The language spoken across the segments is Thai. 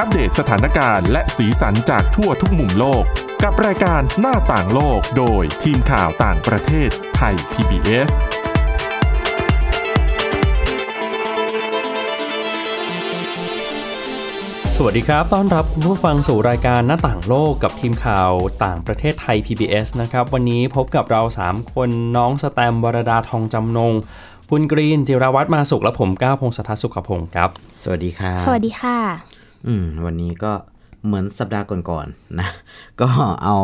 อัปเดตสถานการณ์และสีสันจากทั่วทุกมุมโลก กับรายการหน้าต่างโลกโดยทีมข่าวต่างประเทศไทย PBS สวัสดีครับ ต้อนรับคุณผู้ฟังสู่รายการหน้าต่างโลกกับทีมข่าวต่างประเทศไทย PBS นะครับ วันนี้พบกับเรา 3 คนน้องสแตมวรดาทองจำนง คุณกรีนจิรวัตรมาสุขและผมก้าวพงศธรสุขพงศ์ครับ สวัสดีครับสวัสดีค่ะ อืมวันนี้ก็เหมือนสัปดาห์ก่อนๆนะ ก็เอา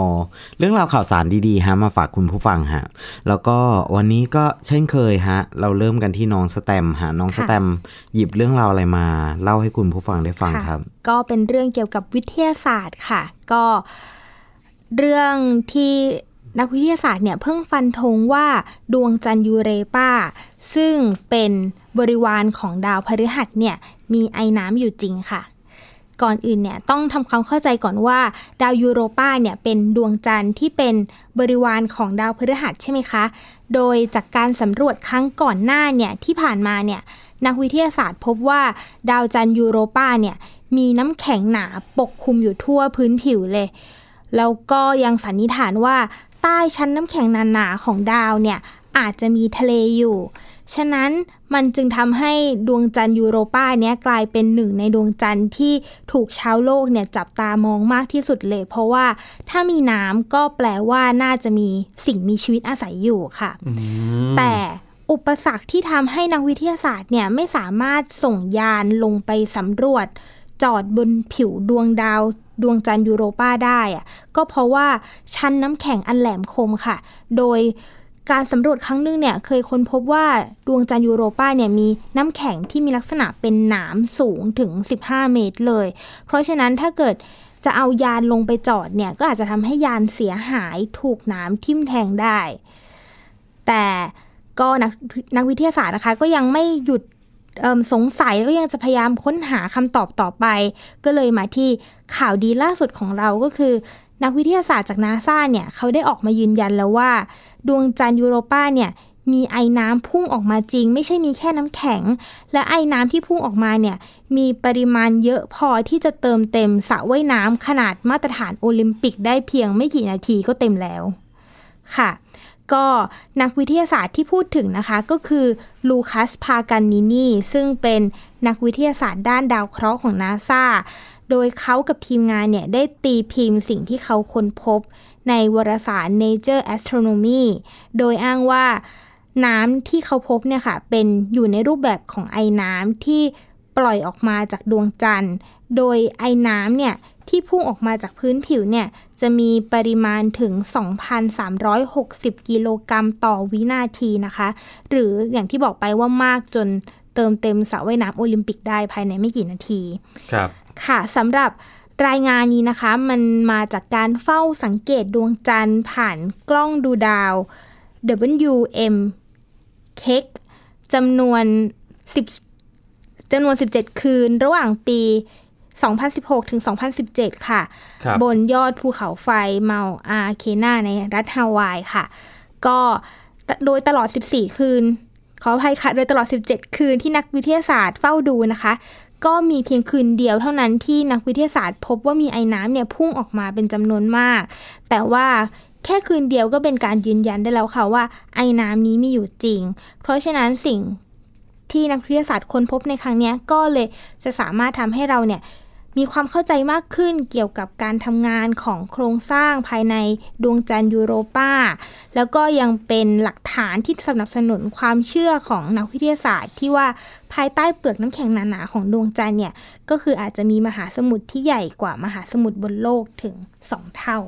เรื่องราวข่าวสารดีๆฮะมาฝากคุณผู้ฟังฮะ แล้วก็วันนี้ก็เช่นเคยฮะ เราเริ่มกันที่น้องสแตมฮะน้องสแตมหยิบเรื่องราวอะไรมาเล่าให้คุณผู้ฟังได้ฟังค่ะครับ ก็เป็นเรื่องเกี่ยวกับวิทยาศาสตร์ค่ะ ก็เรื่องที่นักวิทยาศาสตร์เนี่ยเพิ่งฟันธงว่าดวงจันทร์ยูเรปาซึ่งเป็นบริวารของดาวพฤหัสเนี่ยมีไอน้ำอยู่จริงค่ะ ก่อนอื่นเนี่ยต้องทำความเข้าใจก่อนว่า ดาวยูโรปาเนี่ยเป็นดวงจันทร์ที่เป็นบริวารของดาวพฤหัสใช่ไหมคะ โดยจากการสำรวจครั้งก่อนหน้าเนี่ยที่ผ่านมาเนี่ยนักวิทยาศาสตร์พบว่าดาวจันทร์ยูโรปาเนี่ยมีน้ำแข็งหนาปกคลุมอยู่ทั่วพื้นผิวเลย แล้วก็ยังสันนิษฐานว่าใต้ชั้นน้ำแข็งหนาๆของดาวเนี่ยอาจจะมีทะเลอยู่ ฉะนั้นมันจึงทำให้ดวงจันทร์ยูโรปาเนี้ยกลายเป็นหนึ่งในดวงจันทร์ที่ถูกชาวโลกเนี่ยจับตามองมากที่สุดเลย เพราะว่าถ้ามีน้ำก็แปลว่าน่าจะมีสิ่งมีชีวิตอาศัยอยู่ค่ะ แต่อุปสรรคที่ทำให้นักวิทยาศาสตร์เนี่ยไม่สามารถส่งยานลงไปสำรวจ จอดบนผิวดวงดาวดวงจันทร์ยูโรปาได้อะก็เพราะว่าชั้นน้ำแข็งอันแหลมคมค่ะ โดย การสำรวจครั้งหนึงเนี่ยเคยค้นพบว่าดวงจันทร์ยูโรปาเนี่ยมีน้ำแข็งที่มีลักษณะเป็นหนามสูงถึง 15 เมตรเลย เพราะฉะนั้นถ้าเกิดจะเอายานลงไปจอดเนี่ยก็อาจจะทำให้ยานเสียหายถูกน้ำทิ่มแทงได้ แต่ก็นักนักวิทยาศาสตร์นะคะ ก็ยังไม่หยุดสงสัยแล้วก็ยังจะพยายามค้นหาคำตอบต่อไป ก็เลยมาที่ข่าวดีล่าสุดของเราก็คือ นักวิทยาศาสตร์จากนาซาเนี่ยเขาได้ออกมายืนยันแล้วว่า ดวงจันทร์ยูโรปาเนี่ยมีไอน้ำพุ่งออกมาจริง ไม่ใช่มีแค่น้ำแข็ง และไอน้ำที่พุ่งออกมาเนี่ยมีปริมาณเยอะพอที่จะเติมเต็มสระว่ายน้ำขนาดมาตรฐานโอลิมปิกได้เพียงไม่กี่นาทีก็เต็มแล้วค่ะ ก็นักวิทยาศาสตร์ที่พูดถึงนะคะก็คือลูคัสพากันนินีซึ่งเป็นนักวิทยาศาสตร์ด้านดาวเคราะห์ของนาซา โดยเขากับทีมงานเนี่ยได้ตีพิมพ์สิ่งที่เขาค้นพบ ในวารสาร Nature Astronomy โดยอ้างว่าน้ำที่เขาพบเนี่ยค่ะเป็นอยู่ในรูปแบบของไอ้น้ำที่ปล่อยออกมาจากดวงจันทร์ โดยไอ้น้ำเนี่ยที่พุ่งออกมาจากพื้นผิวเนี่ยจะมีปริมาณถึง 2,360 กิโลกรัมต่อวินาทีนะคะ หรืออย่างที่บอกไปว่ามากจนเติมเต็มสระว่ายน้ำโอลิมปิกได้ภายในไม่กี่นาที ครับ ค่ะสำหรับรายงานนี้นะคะ มันมาจากการเฝ้าสังเกตดวงจันทร์ผ่านกล้องดูดาว WM เค้กจำนวน10จำนวน 17 คืน ระหว่างปี 2016 ถึง 2017 ค่ะครับบนยอดภูเขาไฟเมาอาเคนาในรัฐฮาวายค่ะ ก็โดยตลอด 14 คืน ขออภัยค่ะ โดยตลอด 17 คืนที่นักวิทยาศาสตร์เฝ้าดูนะคะ ก็มีเพียงคืนเดียวเท่านั้นที่นักวิทยาศาสตร์ พบว่ามีไอ้น้ำเนี่ยพุ่งออกมาเป็นจำนวนมาก แต่ว่าแค่คืนเดียวก็เป็นการยืนยันได้แล้วค่ะว่าไอ้น้ำนี้มีอยู่จริง เพราะฉะนั้นสิ่งที่นักวิทยาศาสตร์ค้นพบในครั้งนี้ก็เลยจะสามารถทำให้เราเนี่ย มีความเข้าใจมากขึ้นเกี่ยวกับการทำงานของโครงสร้างภายในดวงจันทร์ยูโรปาแล้วก็ยังเป็นหลักฐานที่สนับสนุนความเชื่อของนักวิทยาศาสตร์ ที่ว่าภายใต้เปลือกน้ำแข็งหนาๆของดวงจันทร์เนี่ยก็คืออาจจะมีมหาสมุทรที่ใหญ่กว่ามหาสมุทรบนโลกถึง 2 เท่า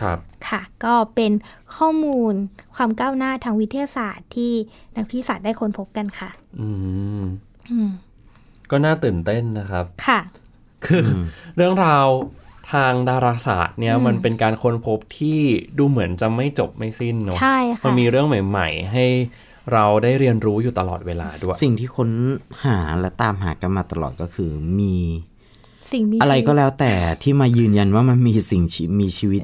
ครับค่ะก็เป็นข้อมูลความก้าวหน้าทางวิทยาศาสตร์ที่นักวิทยาศาสตร์ได้ค้นพบกันค่ะ อืมอืมก็น่าตื่นเต้นนะครับ ค่ะ คืออเรื่องราวทางดาราศาสตร์เนี่ยอืมมันเป็นการค้นพบที่ดูเหมือนจะไม่จบไม่สิ้นเนาะใช่มันค่ะมีเรื่องใหม่ ๆ ให้เราได้เรียนรู้อยู่ตลอดเวลาด้วย สิ่งที่ค้นหาและตามหากันมาตลอดก็คือมีสิ่งมีอะไรชีวิตก็แล้วแต่ที่มายืนยันว่ามันมีสิ่งชีมีชีวิต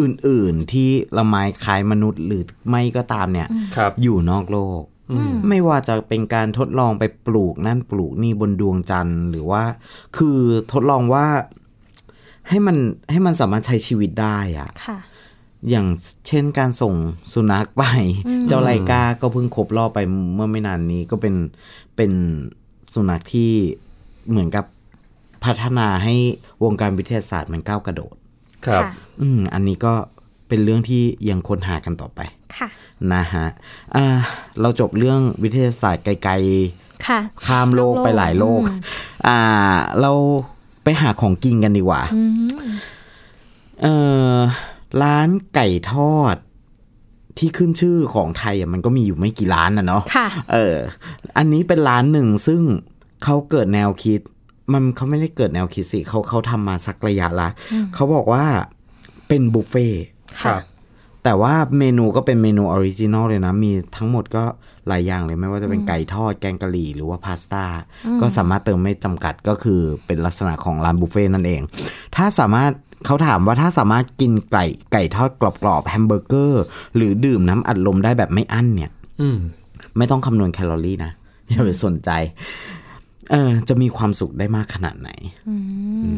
อื่น ๆ ที่ละไมคล้ายมนุษย์หรือไม่ก็ตามเนี่ยครับอยู่นอกโลก ไม่ว่าจะเป็นการทดลองไปปลูกนั่นปลูกนี่บนดวงจันทร์หรือว่า คือทดลองว่าให้มันให้มันสามารถใช้ชีวิตได้อะค่ะ อย่างเช่นการส่งสุนัขไป เจ้าไลกาก็เพิ่งครบรอบไปเมื่อไม่นานนี้ก็เป็นเป็นสุนัขที่เหมือนกับพัฒนาให้วงการวิทยาศาสตร์มันก้าวกระโดด ครับค่ะอืมอันนี้ก็ เป็นเรื่องที่ยังค้นหากันต่อไปค่ะนะฮะอ่าเราจบเรื่องวิทยาศาสตร์ไกลค่ะๆข้ามโลกไปหลายโลกอ่าเราไปหาของกินกันดีกว่าอืมเออร้านไก่ทอดที่ขึ้นชื่อของไทยอะมันก็มีอยู่ไม่กี่ร้านนะเนาะค่ะ เออ อันนี้เป็นร้านหนึ่งซึ่งเขาเกิดแนวคิด มันเขาไม่ได้เกิดแนวคิดสิเขาเขาทำมาสักระยะละเขาบอกว่าเป็นบุฟเฟ่ต์ ครับ แต่ว่าเมนูก็เป็นเมนู original เลยนะ มีทั้งหมดก็หลายอย่างเลยไม่ว่าจะเป็นไก่ทอดแกงกะหรี่หรือว่าพาสต้าก็สามารถเติมไม่จำกัดก็คือเป็นลักษณะของร้านบุฟเฟ่ต์นั่นเอง ถ้าสามารถเขาถามว่าถ้าสามารถกินไก่ไก่ทอดกรอบๆแฮมเบอร์เกอร์ หรือดื่มน้ำอัดลมได้แบบไม่อั้นเนี่ยอืมไม่ต้องคำนวณแคลอรี่นะ อย่าไปสนใจ เออจะมีความสุขได้มากขนาดไหนอื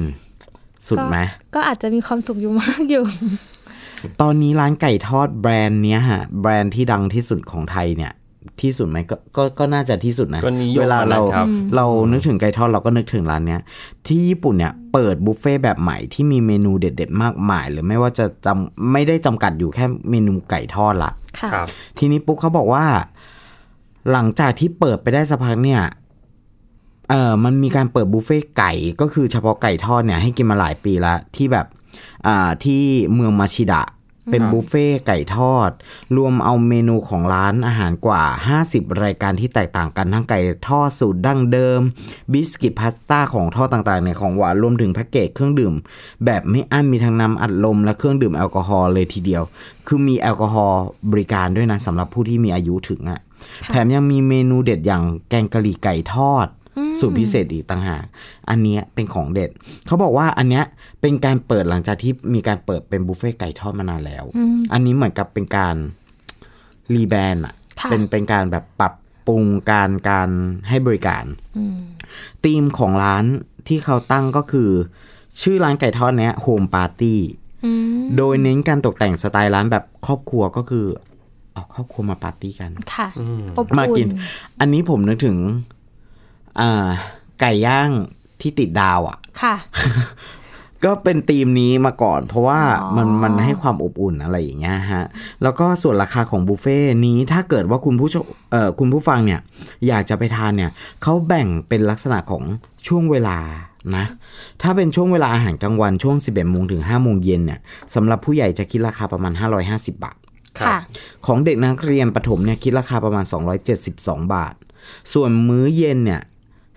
ม สุดไหมก็อาจจะมีความสุขอยู่มากอยู่ ตอนนี้ร้านไก่ทอดแบรนด์เนี้ยฮะ แบรนด์ที่ดังที่สุดของไทยเนี่ย ที่สุดไหมก็ก็ก็น่าจะที่สุดนะก็นิยมเวลาเรานะครับเรานึกถึงไก่ทอดเราก็นึกถึงร้านเนี้ย ที่ญี่ปุ่นเนี่ยเปิดบุฟเฟ่ต์แบบใหม่ที่มีเมนูเด็ด ๆ มากมายหรือไม่ว่าจะจำไม่ได้จำกัดอยู่แค่เมนูไก่ทอดละค่ะครับทีนี้ปุ๊กเขาบอกว่า หลังจากที่เปิดไปได้สักพักเนี่ย เออมันมีการเปิดบุฟเฟ่ต์ไก่ก็คือเฉพาะไก่ทอดเนี่ยให้กินมาหลายปีแล้วที่แบบอ่าที่เมืองมาชิดะ เป็นบุฟเฟ่ต์ไก่ทอด รวมเอาเมนูของร้านอาหารกว่า 50 รายการที่แตกต่างกันทั้งไก่ทอดสูตรดั้งเดิม บิสกิตพาสต้าของทอดต่างๆเนี่ยของหวานรวมถึงแพ็กเกจเครื่องดื่ม แบบไม่อั้นมีทั้งน้ำอัดลมและเครื่องดื่มแอลกอฮอล์เลยทีเดียว คือมีแอลกอฮอล์บริการด้วยนะสำหรับผู้ที่มีอายุถึงอะ่ะแถมยังมีเมนูเด็ดอย่างแกงกะหรี่ไก่ทอด สูตรพิเศษอีกต่างหาก อันเนี้ยเป็นของเด็ด เขาบอกว่าอันเนี้ยเป็นการเปิดหลังจากที่มีการเปิดเป็นบุฟเฟ่ต์ไก่ทอดมานานแล้ว อันนี้เหมือนกับเป็นการรีแบรนด์อะค่ะเป็นเป็นการแบบปรับปรุงการการให้บริการธีมของร้านที่เขาตั้งก็คือ ชื่อร้านไก่ทอดเนี้ย home party อืมโดยเน้นการตกแต่งสไตล์ร้านแบบครอบครัวก็คือ เอาครอบครัวมาปาร์ตี้กัน ค่ะอบมากิอุ่นนอันนี้ผมนึกถึงอ่า ไก่ย่างที่ติดดาวอะ่ะ ค่ะ ก็เป็นธีมนี้มาก่อน เพราะว่าอ๋อมันมันให้ความอบอุ่นอะไรอย่างเงี้ยฮะ แล้วก็ส่วนราคาของบุฟเฟ่นี้ถ้าเกิดว่าคุณผู้ชมเอ่อคุณผู้ฟังเนี่ย อยากจะไปทานเนี่ยเขาแบ่งเป็นลักษณะของช่วงเวลานะ ถ้าเป็นช่วงเวลาอาหารกลางวันช่วง 11โมงถึง5โมงเย็นเนี่ยสำหรับผู้ใหญ่จะคิดราคาประมาณ 550 บาทค่ะของเด็กนักเรียนประถมเนี่ยคิดราคาประมาณ 272 บาท ส่วนมื้อเย็นเนี่ย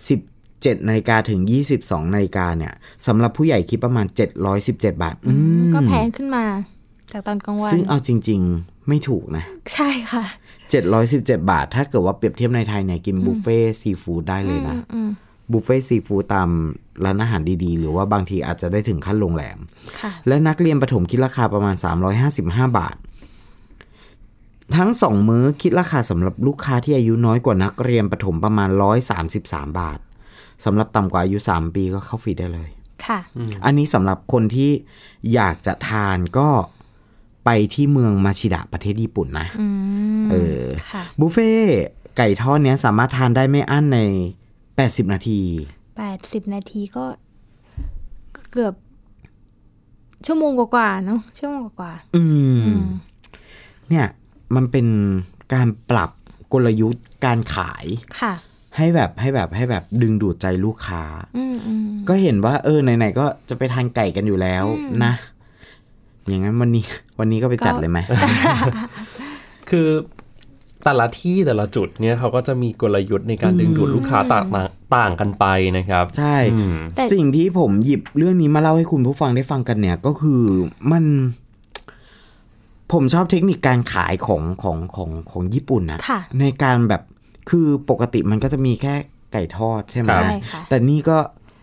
17นาฬิกาถึง 22นาฬิกาเนี่ยสำหรับผู้ใหญ่คิดประมาณ 717 บาทอืมก็แพงขึ้นมาจากตอนกลางวัน ซึ่งเอาจริง ๆ ไม่ถูกนะ ใช่ค่ะ 717 บาท ถ้าเกิดว่าเปรียบเทียบในไทยเนี่ยกินบุฟเฟ่ซีฟู้ดได้เลยนะอืมบุฟเฟ่ซีฟู้ดตามร้านอาหารดีๆ หรือว่าบางทีอาจจะได้ถึงขั้นโรงแรมค่ะและนักเรียนประถมคิดราคาประมาณ 355 บาท ทั้งสองมื้อคิดราคาสำหรับลูกค้าที่อายุน้อยกว่านักเรียนประถมประมาณ 133 บาทสำหรับต่ำกว่าอายุ 3 ปีก็เข้าฟรีได้เลยค่ะ อันนี้สำหรับคนที่อยากจะทานก็ไปที่เมืองมาชิดะประเทศญี่ปุ่นนะอืมเออค่ะบุฟเฟ่ต์ไก่ทอดเนี้ยสามารถทานได้ไม่อั้นใน 80 นาทีแปดสิบนาทีก็เกือบ ชั่วโมงกว่าๆเนาะชั่วโมงกว่าอืมเนี่ย มันเป็นการปรับกลยุทธ์การขายๆค่ะให้แบบให้แบบให้แบบดึงดูดใจลูกค้าอืมอืมก็เห็นว่า เออไหนๆก็จะไปทานไก่กันอยู่แล้วนะ อย่างนั้นวันนี้ วันนี้ก็ไปจัดเลยไหม คือแต่ละที่แต่ละจุดเนี่ยเขาก็จะมีกลยุทธ์ในการดึงดูดลูกค้าต่างต่างกันไปนะครับ ใช่อืมแต่สิ่งที่ผมหยิบเรื่องนี้มาเล่าให้คุณผู้ฟังได้ฟังกันเนี่ย ก็คือมัน ผมชอบเทคนิคการขายของของของของญี่ปุ่นนะค่ะในการแบบคือปกติมันก็จะมีแค่ไก่ทอดใช่ไหมครับใช่ค่ะแต่นี่ก็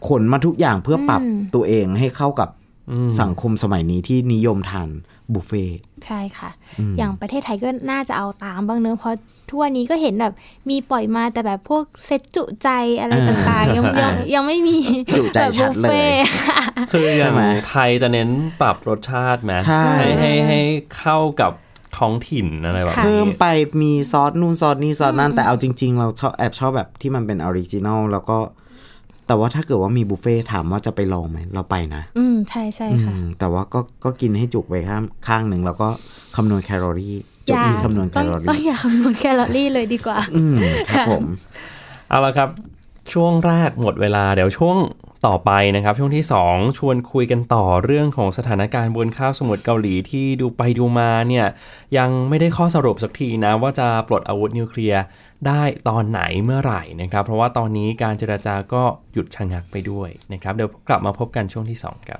ขนมาทุกอย่างเพื่อปรับอืมตัวเองให้เข้ากับอืมสังคมสมัยนี้ที่นิยมทานบุฟเฟ่ต์ใช่ค่ะ อย่างประเทศไทยก็น่าจะเอาตามบ้างเนอะเพราะ ทุกวันนี้ก็เห็นแบบมีปล่อยมาแต่แบบพวกเซตจุใจอะไรต่างๆ ยังยังยังไม่มีจุใจแบบชัดบุฟเลยเฟ่ต์คืออย่าใช่งไหมไทยจะเน้นปรับรสชาติไหมใช่ให้ให้ให้เข้ากับท้องถิ่นอะไรแบบค่ะเพิ่มนี้ไปมีซอสนู่นซอสนี่ซอสนั่นแต่เอาจริง ๆ เราชอบแอบชอบแบบที่มันเป็น original แล้วก็แต่ว่าถ้าเกิดว่ามีบุฟเฟ่ต์ถามว่าจะไปลองไหมเราไปนะ อืมใช่ใช่ค่ะอืมแต่ว่าก็ก็กินให้จุกไปข้างข้างหนึ่งแล้วก็คำนวณแคลอรี่ จุกมีคำนวณแคต้องลอต้องรี่อย่าคำนวณแคลอรี่เลยดีกว่าอืมครับผมเอาละครับ ช่วงแรกหมดเวลาเดี๋ยวช่วงต่อไปนะครับ ช่วงที่ 2 ชวนคุยกันต่อเรื่องของสถานการณ์บนข้าวสมุทรเกาหลีที่ดูไปดูมาเนี่ยยังไม่ได้ข้อสรุปสักทีนะ ว่าจะปลดอาวุธนิวเคลียร์ได้ตอนไหนเมื่อไหร่นะครับ เพราะว่าตอนนี้การเจราจาก็หยุดชะงักไปด้วยนะครับ เดี๋ยวกลับมาพบกันช่วงที่ 2 ครับ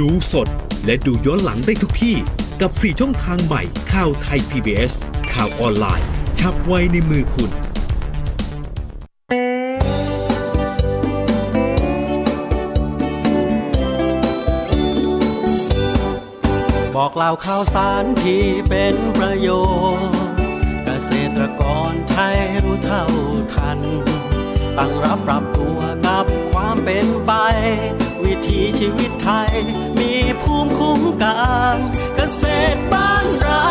ดูสด และดูย้อนหลังได้ทุกที่ กับ 4 ช่องทางใหม่ข่าวไทย PBS ข่าวออนไลน์ ชับไว้ในมือคุณ บอกเล่าข่าวสารที่เป็นประโยชน์ เกษตรกรไทยรู้เท่าทันตั้งรับปรับตัวกับความเป็นไป วิถีชีวิตไทย ภูมิคุ้มกันเกษตรบ้านเรา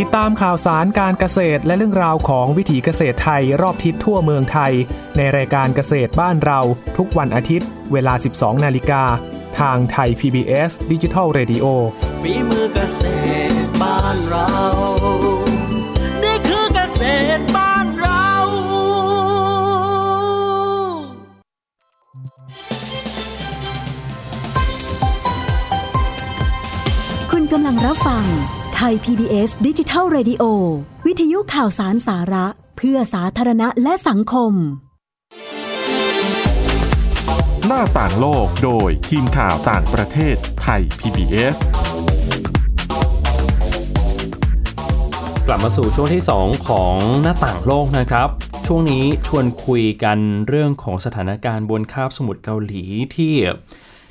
ติดตามข่าวสารการเกษตรและเรื่องราวของวิถีเกษตรไทยรอบทิศทั่วเมืองไทย ในรายการเกษตรบ้านเรา ทุกวันอาทิตย์ เวลา 12 นาฬิกา ทางไทย PBS Digital Radio ฝีมือเกษตรบ้านเรา รับฟังไทย PBS ดิจิทัล Radio วิทยุข่าวสารสาระ เพื่อสาธารณะและสังคม หน้าต่างโลกโดยทีมข่าวต่างประเทศไทย PBS กลับมาสู่ช่วงที่ 2 ของหน้าต่างโลกนะครับ ช่วงนี้ชวนคุยกันเรื่องของสถานการณ์บนคาบสมุทรเกาหลีที่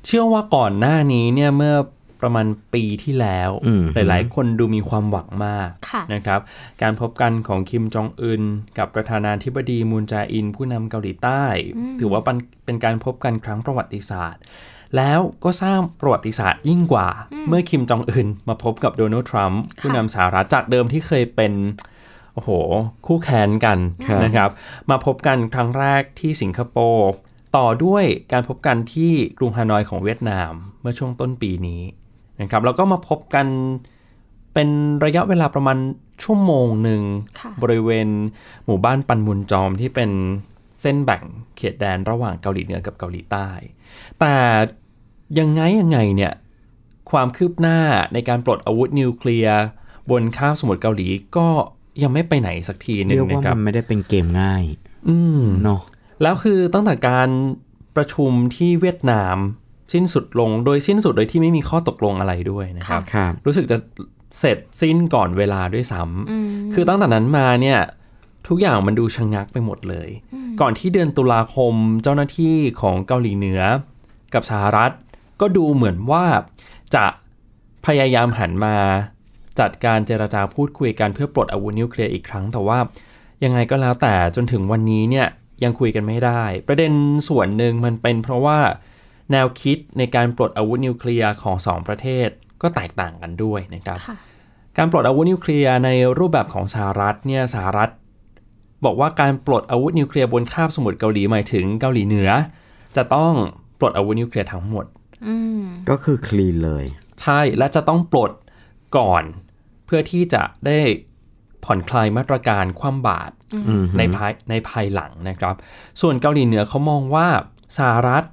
เชื่อว่าก่อนหน้านี้เนี่ยเมื่อ ประมาณปีที่แล้วอืมหลาย ๆ คนดูมีความหวังมากค่ะนะครับ การพบกันของคิมจองอึนกับประธานาธิบดีมูนแจอิน ผู้นำเกาหลีใต้ ถือว่าเป็นเป็นการพบกันครั้งประวัติศาสตร์ แล้วก็สร้างประวัติศาสตร์ยิ่งกว่า เมื่อคิมจองอึนมาพบกับโดนัลด์ทรัมป์ผู้นำสหรัฐจากเดิมที่เคยเป็นโอ้โห คู่แข่งกันครับนะครับ มาพบกันครั้งแรกที่สิงคโปร์ต่อด้วยการพบกันที่กรุงฮานอยของเวียดนาม เมื่อช่วงต้นปีนี้ นะครับแล้วก็มาพบกันเป็นระยะเวลาประมาณชั่วโมงหนึ่งค่ะบริเวณหมู่บ้านปันมุนจอมที่เป็นเส้นแบ่งเขตแดนระหว่างเกาหลีเหนือกับเกาหลีใต้ แต่ยังไงยังไงเนี่ยความคืบหน้าในการปลดอาวุธนิวเคลียร์บนคาบสมุทรเกาหลีก็ยังไม่ไปไหนสักทีหนึงเรียกว่านะครับมันไม่ได้เป็นเกมง่าย อืมเนาะแล้วคือตั้งแต่การประชุมที่เวียดนาม สิ้นสุดลงโดยสิ้นสุดโดยที่ไม่มีข้อตกลงอะไรด้วยนะครับครับรู้สึกจะเสร็จสิ้นก่อนเวลาด้วยซ้ำคือตั้งแต่นั้นมาเนี่ยทุกอย่างมันดูชะงงักไปหมดเลย ก่อนที่เดือนตุลาคมเจ้าหน้าที่ของเกาหลีเหนือ กับสหรัฐ ก็ดูเหมือนว่าจะพยายามหันมาจัดการเจรจาพูดคุยกันเพื่อปลดอาวุธนิวเคลียร์อีกครั้ง แต่ว่ายังไงก็แล้วแต่จนถึงวันนี้เนี่ยยังคุยกันไม่ได้ ประเด็นส่วนหนึ่งมันเป็นเพราะว่า แนวคิดในการปลดอาวุธนิวเคลียร์ของสองประเทศก็แตกต่างกันด้วยนะครับค่ะการปลดอาวุธนิวเคลียร์ในรูปแบบของสหรัฐเนี่ยสหรัฐ บอกว่าการปลดอาวุธนิวเคลียร์บนคาบสมุทรเกาหลีหมายถึงเกาหลีเหนือ จะต้องปลดอาวุธนิวเคลียร์ทั้งหมดอืมก็คือคลีนเลย ใช่และจะต้องปลดก่อน เพื่อที่จะได้ผ่อนคลายมาตรการคว่ำบาตรอืมในภายในภายหลังนะครับ ส่วนเกาหลีเหนือเขามองว่าสหรัฐ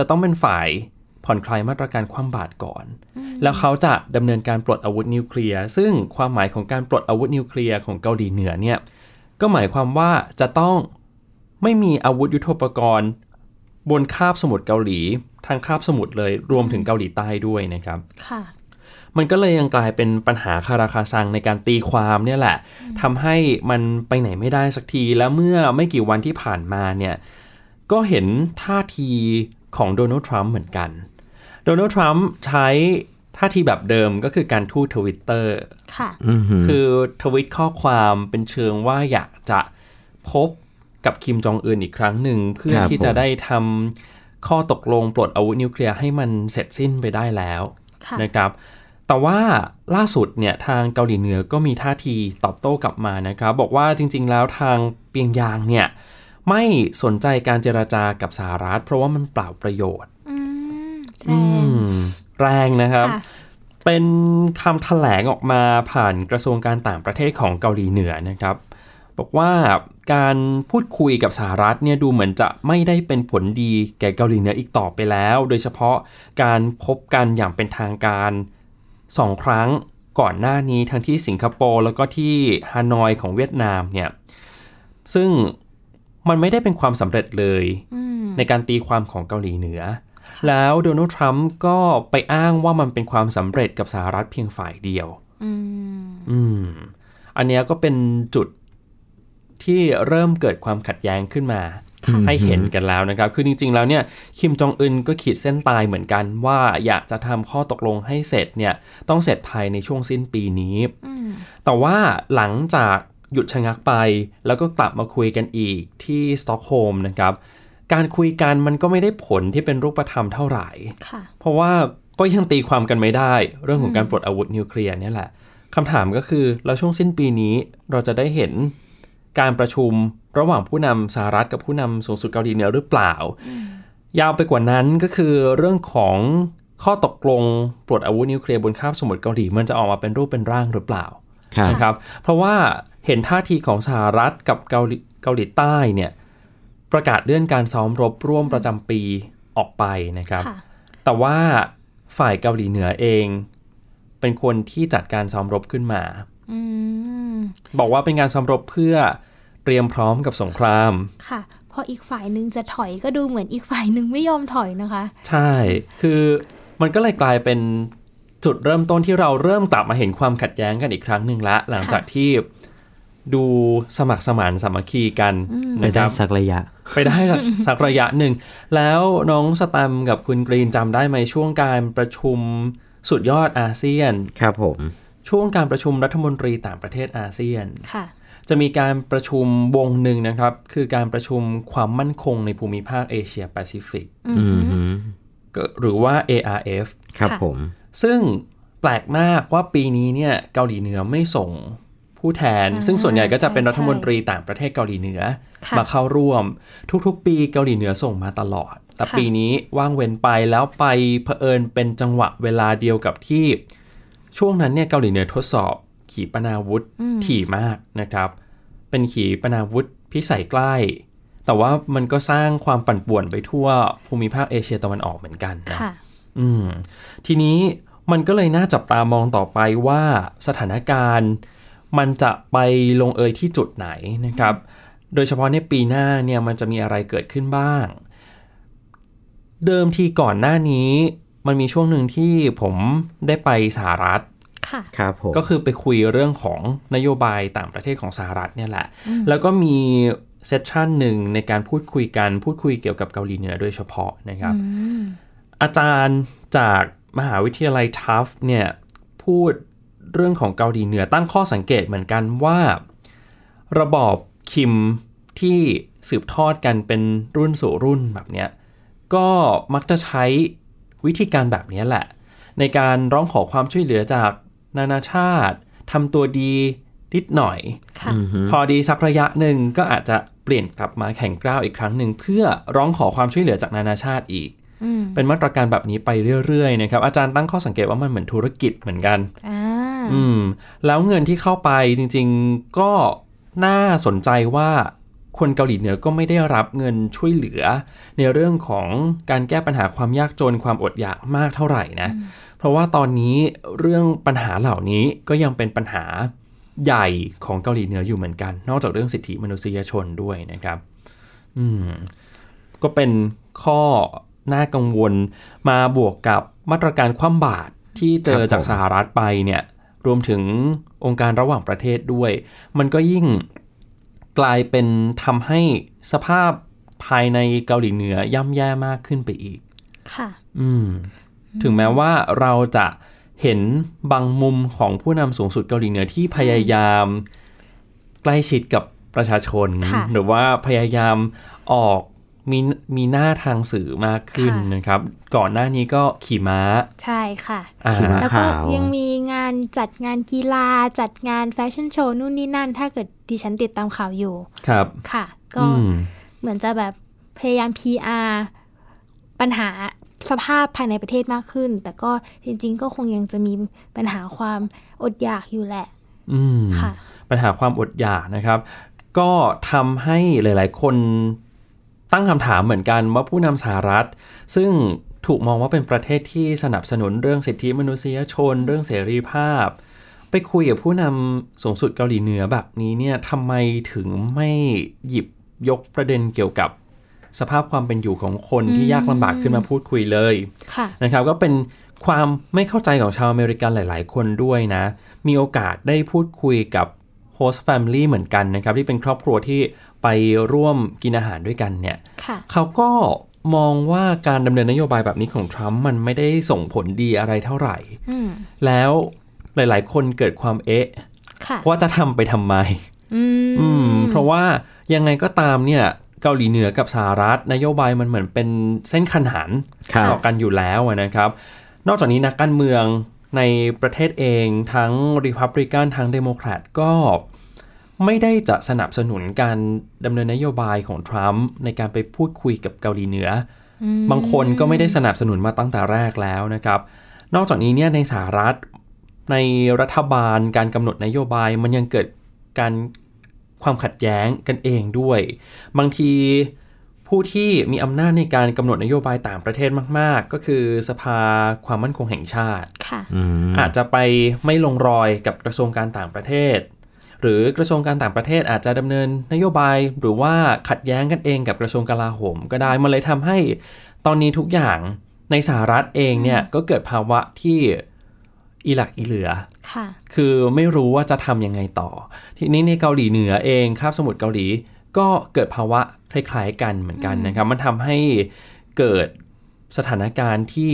จะต้องเป็นฝ่ายผ่อนคลายมาตรการคว่ำบาตรก่อน แล้วเขาจะดำเนินการปลดอาวุธนิวเคลียร์ ซึ่งความหมายของการปลดอาวุธนิวเคลียร์ของเกาหลีเหนือเนี่ย ก็หมายความว่าจะต้องไม่มีอาวุธยุทโธปกรณ์ บนคาบสมุทรเกาหลี ทางคาบสมุทรเลย รวมถึงเกาหลีใต้ด้วยนะครับ ค่ะ มันก็เลยยังกลายเป็นปัญหาคาราคาซังในการตีความเนี่ยแหละทำให้มันไปไหนไม่ได้สักที แล้วเมื่อไม่กี่วันที่ผ่านมาเนี่ย ก็เห็นท่าที ของโดนัลด์ทรัมป์เหมือนกัน โดนัลด์ทรัมป์ใช้ท่าทีแบบเดิมก็คือการทูตทวิตเตอร์ค่ะอือหือคือทวิตข้อความเป็นเชิงว่าอยากจะพบกับคิมจองอึนอีกครั้งหนึ่ง เพื่อครับที่จะผมได้ทำข้อตกลงปลดอาวุธนิวเคลียร์ให้มันเสร็จสิ้นไปได้แล้วค่ะนะครับ แต่ว่าล่าสุดเนี่ยทางเกาหลีเหนือก็มีท่าทีตอบโต้กลับมานะครับ บอกว่าจริง ๆ แล้วทางเปียงยางเนี่ย ไม่สนใจการเจราจากับสหรัฐ เพราะว่ามันเปล่าประโยชน์อืมแรอืงมแรงนะครับค่ะเป็นคำแถลงออกมาผ่านกระทรวงการต่างประเทศของเกาหลีเหนือนะครับ บอกว่าการพูดคุยกับสหรัฐเนี่ยดูเหมือนจะไม่ได้เป็นผลดีแก่เกาหลีเหนืออีกต่อไปแล้ว โดยเฉพาะการพบกันอย่างเป็นทางการสองครั้งก่อนหน้านี้ทั้งที่สิงคโปร์แล้วก็ที่ฮานอยของเวียดนามเนี่ยซึ่ง มันไม่ได้เป็นความสำเร็จเลยอืมในการตีความของเกาหลีเหนือ แล้วโดนัลด์ทรัมป์ก็ไปอ้างว่ามันเป็นความสำเร็จกับสหรัฐเพียงฝ่ายเดียวอืมอืมอันเนี้ยก็เป็นจุดที่เริ่มเกิดความขัดแย้งขึ้นมาให้เห็นกันแล้วนะครับ คือจริง ๆ แล้วเนี่ยคิมจองอึนก็ขีดเส้นตายเหมือนกัน ว่าอยากจะทำข้อตกลงให้เสร็จเนี่ยต้องเสร็จภายในช่วงสิ้นปีนี้อืมแต่ว่าหลังจาก หยุดชะงักไป แล้วก็กลับมาคุยกันอีกที่สต็อกโฮล์มนะครับ การคุยกันมันก็ไม่ได้ผลที่เป็นรูปธรรมเท่าไหร่ค่ะเพราะว่าก็ยังตีความกันไม่ได้ เรื่องของการปลดอาวุธนิวเคลียร์เนี่ยแหละคำถามก็คือแล้วช่วงสิ้นปีนี้เราจะได้เห็นการประชุมระหว่างผู้นำสหรัฐกับผู้นำสูงสุดเกาหลีเหนือหรือเปล่า ยาวไปกว่านั้นก็คือเรื่องของข้อตกลงปลดอาวุธนิวเคลียร์บนคาบสมุทรเกาหลีมันจะออกมาเป็นรูปเป็นร่างหรือเปล่าครับนะครับ เพราะว่า เห็นท่าทีของสหรัฐกับเกาหลีเกาหลีใต้เนี่ยประกาศเลื่อนการซ้อมรบร่วมประจำปีออกไปนะครับค่ะแต่ว่าฝ่ายเกาหลีเหนือเอง เป็นคนที่จัดการซ้อมรบขึ้นมาอืมบอกว่าเป็นการซ้อมรบเพื่อเตรียมพร้อมกับสงครามค่ะพออีกฝ่ายหนึ่งจะถอยก็ดูเหมือนอีกฝ่ายหนึ่งไม่ยอมถอยนะคะ ใช่ คือมันก็เลยกลายเป็นจุดเริ่มต้นที่เราเริ่มกลับมาเห็นความขัดแย้งกันอีกครั้งหนึ่งละ หลังจากที่ ดูสมัครสมานสามัคคีกันไปนะคได้รับสักระยะ ไปได้สักสักระยะหนึ่ง แล้วน้องสแตมป์กับคุณกรีนจำได้ไหมช่วงการประชุมสุดยอดอาเซียน ครับผม ช่วงการประชุมรัฐมนตรีต่างประเทศอาเซียนค่ะ จะมีการประชุมวงหนึ่งนะครับ คือการประชุมความมั่นคงในภูมิภาคเอเชียแปซิฟิกอืมหือก็หรือว่า ARF ครับค่ะผม ซึ่งแปลกมากว่าปีนี้เนี่ยเกาหลีเหนือไม่ส่ง ผู้แทนอ่าซึ่งส่วนใหญ่ก็จะเป็นใช่รัฐมนตรีต่างประเทศเกาหลีเหนือค่ะมาเข้าร่วมทุกๆ ปีเกาหลีเหนือส่งมาตลอด แต่ค่ะปีนี้ว่างเว้นไปแล้วไปเผอิญเป็นจังหวะเวลาเดียวกับที่ ช่วงนั้นเนี่ยเกาหลีเหนือทดสอบขีปนาวุธถี่มากนะครับ เป็นขีปนาวุธพิสัยใกล้ แต่ว่ามันก็สร้างความปั่นป่วนไปทั่วภูมิภาคเอเชียตะวันออกเหมือนกันนะค่ะอืมทีนี้มันก็เลยน่าจับตามองต่อไปว่าสถานการณ์ มันจะไปลงเอยที่จุดไหนนะครับ โดยเฉพาะในปีหน้าเนี่ยมันจะมีอะไรเกิดขึ้นบ้าง เดิมทีก่อนหน้านี้มันมีช่วงหนึ่งที่ผมได้ไปสหรัฐค่ะครับผมก็คือไปคุยเรื่องของนโยบายต่างประเทศของสหรัฐเนี่ยแหละ แล้วก็มีเซสชันหนึ่งในการพูดคุยกันพูดคุยเกี่ยวกับเกาหลีเหนือโดยเฉพาะนะครับ อาจารย์จากมหาวิทยาลัยทัฟเนี่ยพูด เรื่องของเกาหลีเหนือตั้งข้อสังเกตเหมือนกันว่า ระบอบคิมที่สืบทอดกันเป็นรุ่นสู่รุ่นแบบเนี้ยก็มักจะใช้วิธีการแบบนี้แหละ ในการร้องขอความช่วยเหลือจากนานาชาติทำตัวดีนิดหน่อยค่ะพอดีสักระยะหนึ่งก็อาจจะเปลี่ยนกลับมาแข่งกล้าวอีกครั้งหนึ่งเพื่อร้องขอความช่วยเหลือจากนานาชาติอีกอืมเป็นมาตรการแบบนี้ไปเรื่อยๆนะครับอาจารย์ตั้งข้อสังเกตว่ามันเหมือนธุรกิจเหมือนกัน อ่าอืม แล้วเงินที่เข้าไปจริง ๆ ก็น่าสนใจว่าคนเกาหลีเหนือก็ไม่ได้รับเงินช่วยเหลือ ในเรื่องของการแก้ปัญหาความยากจนความอดอยากมากเท่าไหร่นะ เพราะว่าตอนนี้เรื่องปัญหาเหล่านี้ก็ยังเป็นปัญหาใหญ่ของเกาหลีเหนืออยู่เหมือนกัน นอกจากเรื่องสิทธิมนุษยชนด้วยนะครับ อืม ก็เป็นข้อน่ากังวลมาบวกกับมาตรการคว่ำบาตรที่เจอครับผมจากสหรัฐไปเนี่ย รวมถึงองค์การระหว่างประเทศด้วย มันก็ยิ่งกลายเป็นทำให้สภาพภายในเกาหลีเหนือย่ำแย่มากขึ้นไปอีก ค่ะ อืม ถึงแม้ว่าเราจะเห็นบางมุมของผู้นำสูงสุดเกาหลีเหนือที่พยายามใกล้ชิดกับประชาชนค่ะหรือว่าพยายามออก มีมีหน้าทางสื่อมากขึ้นค่ะนะครับ ก่อนหน้านี้ก็ขี่ม้า ใช่ค่ะอ่าขี่ม้าแล้วก็ขาวยังมีงานจัดงานกีฬาจัดงานแฟชั่นโชว์นู่นนี่นั่น ถ้าเกิดดิฉันติดตามข่าวอยู่ครับค่ะ ก็อืมเหมือนจะแบบพยายาม PR ปัญหาสภาพภายในประเทศมากขึ้น แต่ก็จริง ๆ ก็คงยังจะมีปัญหาความอดอยากอยู่แหละอืมค่ะ ปัญหาความอดอยากนะครับ ก็ทำให้หลาย ๆ คน ตั้งคำถามเหมือนกันว่าผู้นำสหรัฐ ซึ่งถูกมองว่าเป็นประเทศที่สนับสนุนเรื่องสิทธิมนุษยชน เรื่องเสรีภาพ ไปคุยกับผู้นำสูงสุดเกาหลีเหนือแบบนี้เนี่ยทำไมถึงไม่หยิบยกประเด็นเกี่ยวกับสภาพความเป็นอยู่ของคนที่ยากลำบากขึ้นมาพูดคุยเลยค่ะนะครับ ก็เป็นความไม่เข้าใจของชาวอเมริกันหลาย ๆ คนด้วยนะ มีโอกาสได้พูดคุยกับโฮสต์แฟมิลี่เหมือนกันนะครับ ที่เป็นครอบครัวที่ ไปร่วมกินอาหารด้วยกันเนี่ยค่ะเขาก็มองว่าการดำเนินนโยบายแบบนี้ของทรัมป์มันไม่ได้ส่งผลดีอะไรเท่าไหร่อืมแล้วหลาย ๆ คนเกิดความเอ๊ะค่ะว่าจะทำไปทำไมอืมอืมเพราะว่ายังไงก็ตามเนี่ยเกาหลีเหนือกับสหรัฐนโยบายมันเหมือนเป็นเส้นขนานครับต่อกันอยู่แล้วอะนะครับ นอกจากนี้นักการเมืองในประเทศเองทั้งรีพับลิกันทั้งเดโมแครตก็ ไม่ได้จะสนับสนุนการดำเนินนโยบายของทรัมป์ในการไปพูดคุยกับเกาหลีเหนืออมบางคนก็ไม่ได้สนับสนุนมาตั้งแต่แรกแล้วนะครับ นอกจากนี้เนี่ยในสหรัฐในรัฐบาลการกำหนดนโยบายมันยังเกิดการความขัดแย้งกันเองด้วย บางทีผู้ที่มีอำนาจในการกำหนดนโยบายต่างประเทศมาก ๆ ก็คือสภาความมั่นคงแห่งชาติค่ะอืมอาจจะไปไม่ลงรอยกับกระทรวงการต่างประเทศ หรือกระทรวงการต่างประเทศอาจจะดำเนินนโยบาย หรือว่าขัดแย้งกันเองกับกระทรวงกลาโหม ก็ได้มันเลยทำให้ตอนนี้ทุกอย่างในสหรัฐเองเนี่ยก็เกิดภาวะที่อีหลักอีเหลือค่ะ คือไม่รู้ว่าจะทำยังไงต่อ ทีนี้ในเกาหลีเหนือเองคาบสมุทรเกาหลีก็เกิดภาวะคล้ายๆกันเหมือนกันนะครับ มันทำให้เกิดสถานการณ์ที่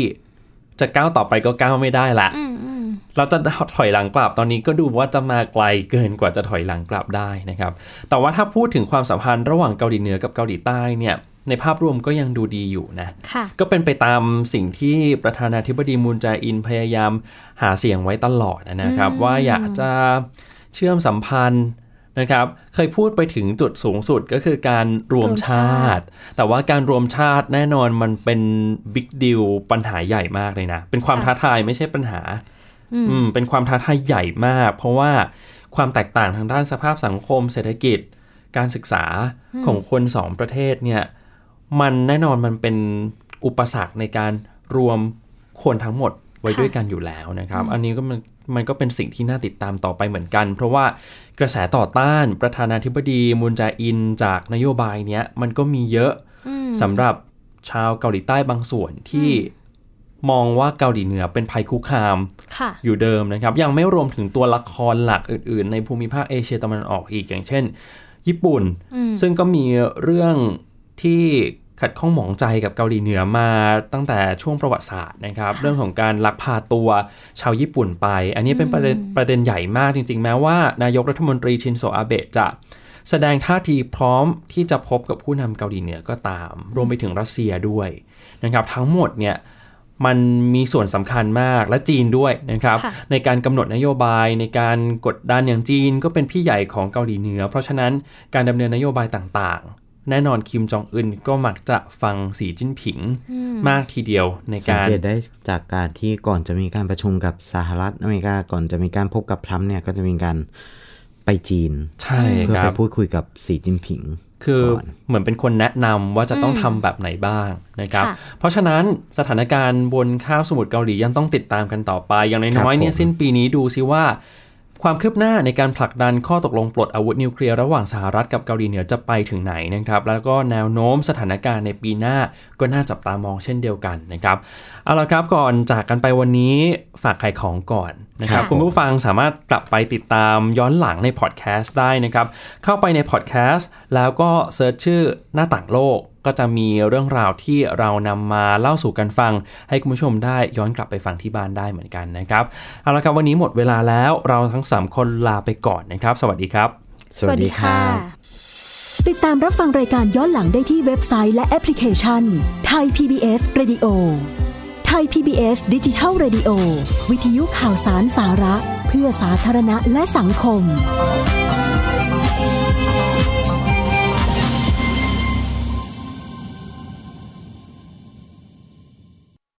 จะก้าวต่อไปก็ก้าวไม่ได้ละอืมอืม เราจะถอยหลังกลับตอนนี้ก็ดูว่าจะมาไกลเกินกว่าจะถอยหลังกลับได้นะครับ แต่ว่าถ้าพูดถึงความสัมพันธ์ระหว่างเกาหลีเหนือกับเกาหลีใต้เนี่ยในภาพรวมก็ยังดูดีอยู่นะค่ะก็เป็นไปตามสิ่งที่ประธานาธิบดีมูนแจอินพยายามหาเสียงไว้ตลอดนะครับ ว่าอยากจะเชื่อมสัมพันธ์นะครับ เคยพูดไปถึงจุดสูงสุดก็คือการรวมชาติ แต่ว่าการรวมชาติแน่นอนมันเป็นบิ๊กดิลปัญหาใหญ่มากเลยนะ เป็นความค่ะท้าทายไม่ใช่ปัญหา อืมอืมเป็นความท้าทายใหญ่มาก เพราะว่าความแตกต่างทางด้านสภาพสังคม เศรษฐกิจ การศึกษาของคนสองประเทศเนี่ย มันแน่นอนมันเป็นอุปสรรคในการรวมคนทั้งหมดไว้ค่ะด้วยกันอยู่แล้วนะครับ อันนี้ก็มันมันก็เป็นสิ่งที่น่าติดตามต่อไปเหมือนกัน เพราะว่ากระแสต่อต้านประธานาธิบดีมุนแจอินจากนโยบายเนี้ยมันก็มีเยอะอืมสำหรับชาวเกาหลีใต้บางส่วนที่ มองว่าเกาหลีเหนือเป็นภัยคุกคามค่ะอยู่เดิมนะครับ ยังไม่รวมถึงตัวละครหลักอื่น ๆ ในภูมิภาคเอเชียตะวันออกอีกอย่างเช่น ญี่ปุ่นอืมซึ่งก็มีเรื่องที่ขัดข้องหมองใจกับเกาหลีเหนือมาตั้งแต่ช่วงประวัติศาสตร์นะครับ เรื่องของการลักพาตัวชาวญี่ปุ่นไป อันนี้เป็นประเด็นประเด็นใหญ่มากจริง ๆ แม้ว่านายกรัฐมนตรีชินโซอาเบะจะแสดงท่าทีพร้อมที่จะพบกับผู้นำเกาหลีเหนือก็ตาม รวมไปถึงรัสเซียด้วยนะครับ ทั้งหมดเนี่ย มันมีส่วนสำคัญมากและจีนด้วยนะครับค่ะในการกำหนดนโยบายในการกดดันอย่างจีนก็เป็นพี่ใหญ่ของเกาหลีเหนือ เพราะฉะนั้นการดำเนินนโยบายต่างๆ แน่นอนคิมจองอึนก็มักจะฟังสีจิ้นผิงมากทีเดียวในสังการเกตได้จากการที่ก่อนจะมีการประชุมกับสหรัฐอเมริกาก่อนจะมีการพบกับทรัมป์เนี่ยก็จะมีการไปจีนใช่เพื่อคไปรับพูดคุยกับสีจิ้นผิง คือก่อนเหมือนเป็นคนแนะนำว่าจะต้องทำแบบไหนบ้างนะครับค่ะเพราะฉะนั้นสถานการณ์บนข้าวสมุทรเกาหลียังต้องติดตามกันต่อไป อย่างครัน้อยบๆเนี่ยผมสิ้นปีนี้ดูซิว่า ความคืบหน้าในการผลักดันข้อตกลงปลดอาวุธนิวเคลียร์ระหว่างสหรัฐกับเกาหลีเหนือจะไปถึงไหนนะครับ แล้วก็แนวโน้มสถานการณ์ในปีหน้าก็น่าจับตามองเช่นเดียวกันนะครับ เอาละครับก่อนจากกันไปวันนี้ฝากขายของก่อนนะครับค่ะคุณผู้ฟังสามารถกลับไปติดตามย้อนหลังในพอดแคสต์ได้นะครับ เข้าไปในพอดแคสต์แล้วก็ search ชื่อหน้าต่างโลก ก็จะมีเรื่องราวที่เรานำมาเล่าสู่กันฟัง ให้คุณผู้ชมได้ย้อนกลับไปฟังที่บ้านได้เหมือนกันนะครับเอาละครับวันนี้หมดเวลาแล้วเราทั้ง 3 คนลาไปก่อนนะครับ สวัสดีครับติดตามรับฟังรายการย้อนหลังได้ที่เว็บไซต์และแอปพลิเคชันไทย PBS Radio ไทย PBS ดิจิทัล Radio วิทยุข่าวสารสาระ เพื่อสาธารณะและสังคม